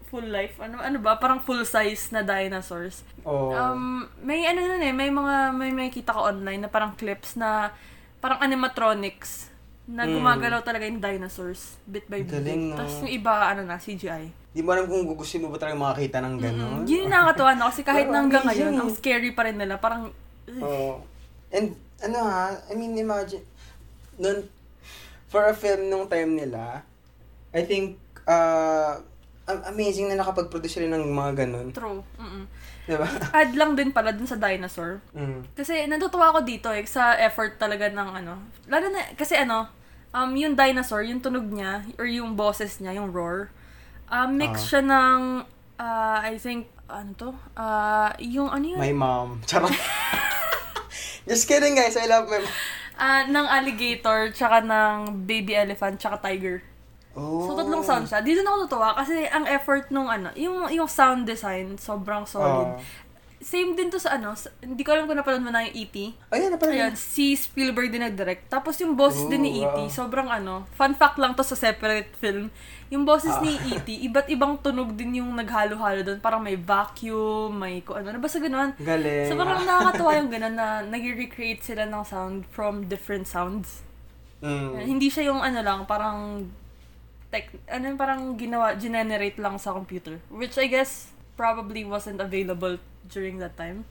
full life. Ano ano ba? Parang full size na dinosaurs. Oh. Um, may ano nun eh, may mga, may may kita ko online na parang clips na parang animatronics na Mm. gumagalaw talaga yung dinosaurs bit by bit. Galing, no? Tapos yung iba, ano na, CGI. Di mo alam kung gugustuhin mo ba talaga makakita ng gano'n. Mm, yun yung nakakatawa na kasi kahit Pero hanggang ngayon, ang scary pa rin nila. Parang, Oo. And, ano ha, I mean, imagine, nun, for a film nung time nila, I think, uh, amazing na nakapag-produce sila ng mga ganun. true. Mm-mm. Diba? Add lang din pala dun sa dinosaur. Mm. Kasi natutuwa ako dito eh, sa effort talaga ng ano. Lalo na, kasi ano, um, yung dinosaur, yung tunog niya, or yung boses niya, yung roar, um, mix Ah. siya ng, uh, I think, ano to? Uh, yung ano yun? My mom. Charot. Just kidding guys, I love my mom. Ah, ng alligator, tsaka ng baby elephant, tsaka tiger. Oh. So, tatlong sound siya. Dito na ako natuwa kasi ang effort nung ano, yung, yung sound design, sobrang solid. Oh. Same din to sa ano, sa- hindi ko alam kung napanood mo na yung E.T. Ayun, na pala. Ayun, si Spielberg din nag-direct. Tapos yung boses din ni Ooh, E.T., wow. sobrang ano, fun fact lang to sa separate film. Yung boses Ah. ni E.T., iba't ibang tunog din yung naghalo-halo doon. Parang may vacuum, may kung ano, basta gano'n. Galing. So parang nakakatawa yung gano'n na nag-recreate sila ng sound from different sounds. Mm. Hindi siya yung ano lang, parang tech, ano yung parang ginawa, generate lang sa computer. Which I guess probably wasn't available during that time.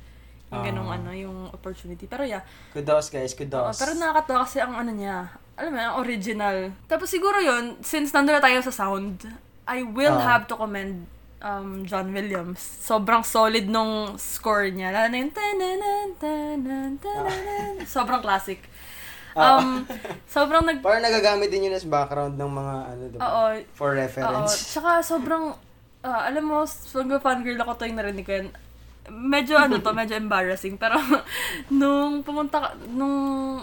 Yung ganong Ah. ano, yung opportunity. Pero yeah, Kudos, guys. Kudos. pero nakakatawa kasi ang ano niya, alam mo, ang original. Tapos siguro yun, since nandun na tayo sa sound, I will Ah. have to commend um, John Williams. Sobrang solid nung score niya. Lalo na yung. Sobrang classic. Ah. Um, sobrang nag... Parang nagagamit din yun as background ng mga ano, diba? Oo. For Oo. reference. Tsaka sobrang, ah, alam mo, pag fangirl ako to yung narinig ko yan, medyo ano to, medyo embarrassing. Pero nung pumunta, nung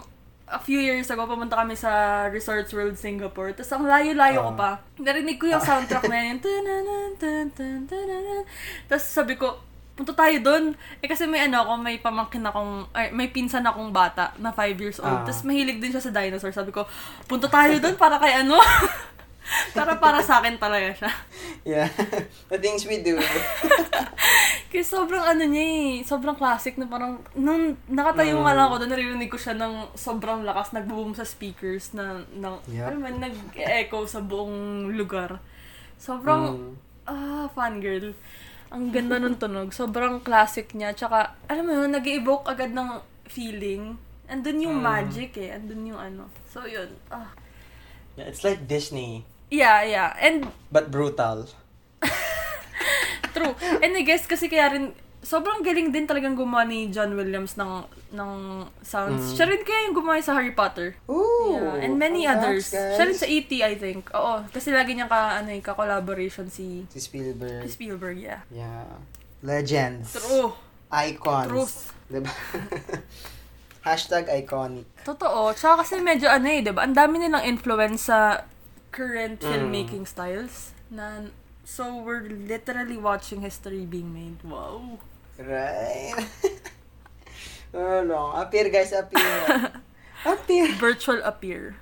a few years ago, pumunta kami sa Resorts World Singapore. Tapos ang layo-layo ko Ah. pa. Narinig ko yung soundtrack na yun. Tapos sabi ko, punta tayo doon. Eh kasi may ano ako, may pamangkin akong, ay, may pinsan akong bata na 5 years old. Ah. Tapos mahilig din siya sa dinosaur. Sabi ko, punta tayo doon para kay ano. para para sa akin talaga siya. Yeah. The things we do. Kasi sobrang ano niya eh, sobrang classic na parang, nung nakatayo nga Mm. lang ako doon, naririnig ko siya ng sobrang lakas, nagbo-boom sa speakers na, ng, Yep. ano man, nag-echo sa buong lugar. Sobrang, Mm. ah, fangirl. Ang ganda ng tunog. Sobrang classic niya. Tsaka, alam mo yun, nag-evoke agad ng feeling. Andun yung Mm. magic eh. Andun yung ano. So, yun. Ah. Yeah, it's like Disney, Yeah, yeah. And but brutal. True. And I guess kasi kaya rin, sobrang galing din talagang gumawa ni John Williams ng ng sounds. Mm. Siya rin kaya yung gumawa sa Harry Potter. Ooh! Yeah, and many congrats, others. guys. Siya rin sa E.T., I think. Oo, kasi lagi niyang ka, ano, eh, ka-collaboration si, Si Spielberg. si Spielberg, yeah. Yeah. Legends. True. Icons. Truth. Diba? Hashtag iconic. Totoo. Tsaka kasi medyo ano eh, di ba? Ang dami nilang influence sa current Mm. filmmaking styles. Na, so, we're literally watching history being made. Wow. Right? ano, appear guys, appear. appear. Virtual appear.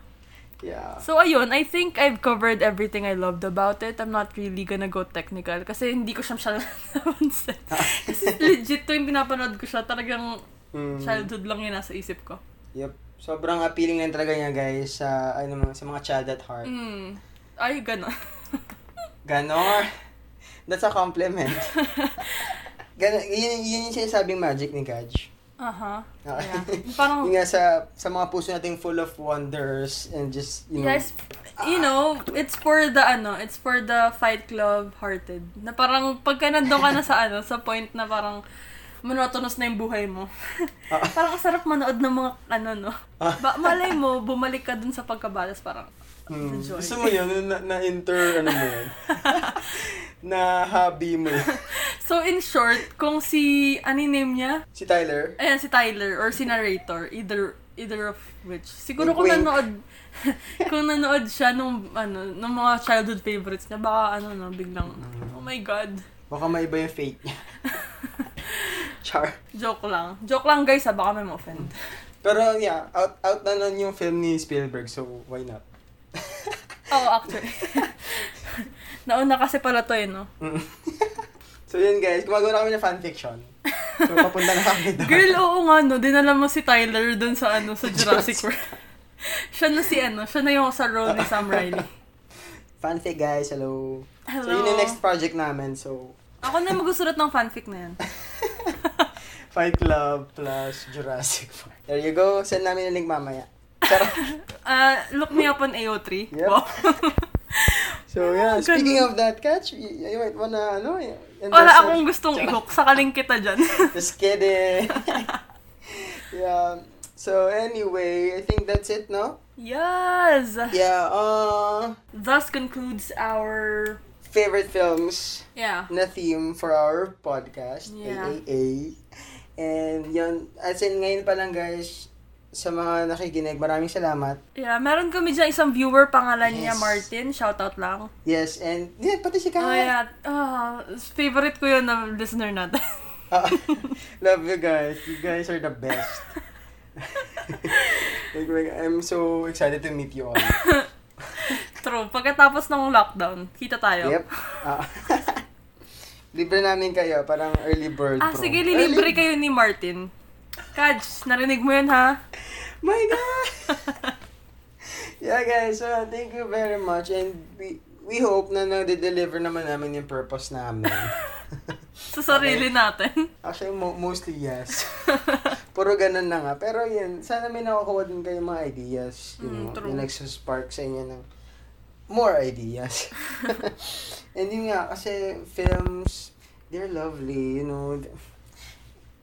Yeah. So, ayun, I think I've covered everything I loved about it. I'm not really gonna go technical kasi hindi ko siya masyadong napansin. kasi legit to yung pinapanood ko siya. Talagang Mm. childhood lang yun nasa isip ko. Yep. Sobrang appealing lang talaga niya guys sa ano mga sa mga child at heart. Mm. Ay, gano'n. Ganon. That's a compliment. Ganon, yun, yun yung sinasabing magic ni Gaj. Aha. Ah. Yeah. Parang, Yung nga sa, sa mga puso nating full of wonders and just, you know, yes, you know, it's for the, ano, it's for the Fight Club hearted. Na parang, pagka nandun ka na sa, ano, sa point na parang, monotonous na yung buhay mo. parang ang sarap manood ng mga, ano, no. Ba, malay mo, bumalik ka dun sa pagkabalas, parang, Hmm. enjoy. Gusto mo yun, na, na inter, ano mo yun? na hobby mo yun. So, in short, kung si, ano yung name niya? Si Tyler, Ayan, si Tyler or si narrator. Either, either of which. Siguro Wink, kung wink. nanood, kung nanood siya nung, ano, nung mga childhood favorites niya, baka, ano, no, biglang, oh my God. baka maiba yung fate niya. Char. Joke lang. Joke lang, guys, ha, baka may ma-offend. Pero yeah, out, out na nun yung film ni Spielberg, so why not? Oo, actually. Nauna kasi pala to, eh, no? So yun guys, gumagawa na kami ng fanfiction. So papunta na kami doon. Girl, oo nga, no? Dinala mo si Tyler dun sa, ano, sa Jurassic World. siya na si, ano, siya na yung sa role ni Sam Riley. Fanfic guys, hello. So Hello. yun yung next project namin, so Ako na yung magsusulat ng fanfic na yan. Fight Club plus Jurassic Park. There you go, send namin yung link mamaya. Uh, look me up on AO3. Yep. Wow. So yeah, speaking of that catch, you, you might wanna, ano, Wala akong gustong i-hook. Sakaling kita dyan. Just kidding. yeah. So anyway, I think that's it, no? yes! Yeah, uh Thus concludes our... favorite films Yeah. na theme for our podcast, Yeah. AAA. And yun, as in ngayon pa lang guys, sa mga nakikinig, maraming salamat. Yeah, meron kami dyan isang viewer, pangalan niya Yes. Martin. Shoutout lang. Yes, and yeah, pati si Oh, Kaya. yeah. Ah, favorite ko yun na listener natin. Ah, love you guys. You guys are the best. like, like, I'm so excited to meet you all. True. Pagkatapos ng lockdown, kita tayo. Yep. Ah. Libre namin kayo, parang early bird Ah, pro. sige, lilibre Early- kayo ni Martin. Kaj, narinig mo yun ha? My God! yeah, guys, so thank you very much. And we we hope na nade-deliver naman namin yung purpose namin. Sa sarili natin. Actually, mo- mostly yes. Puro ganun na nga. Pero yun, sana may nakukuha din kayo mga ideas. You Mm, know, true. yung nagsuspark sa inyo ng more ideas. And yun nga, kasi films, they're lovely, you know.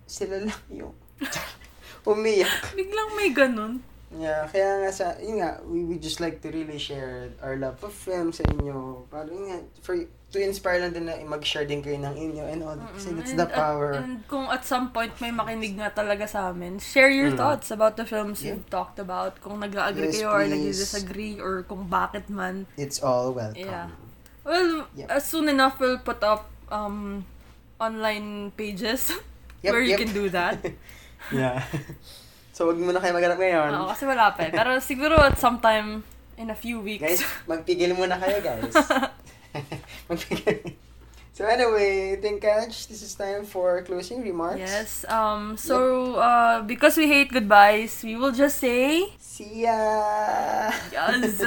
Sila lang yung umiyak. Biglang may ganun. Yeah, kaya nga sa, yun nga, we would just like to really share our love for film sa inyo. Parang yun nga, for, to inspire lang din na mag-share din kayo ng inyo and all. Kasi that's And, the power. At, and kung at some point may makinig nga talaga sa amin, share your Mm. thoughts about the films Yeah. you've talked about. Kung nag-agree Yes, kayo or please. nag-disagree or kung bakit man. It's all welcome. Yeah. Well, Yep. as soon enough we'll put up um online pages Yep, where you yep. can do that. Yeah. so, wag mo na kayo maghanap ngayon. Oo, kasi wala pa eh. Pero siguro at some time in a few weeks. Guys, magpigil muna kayo, guys. magpigil. So anyway, I think, Kaj, this is time for closing remarks. Yes. Um. So, uh, because we hate goodbyes, we will just say See ya! yes.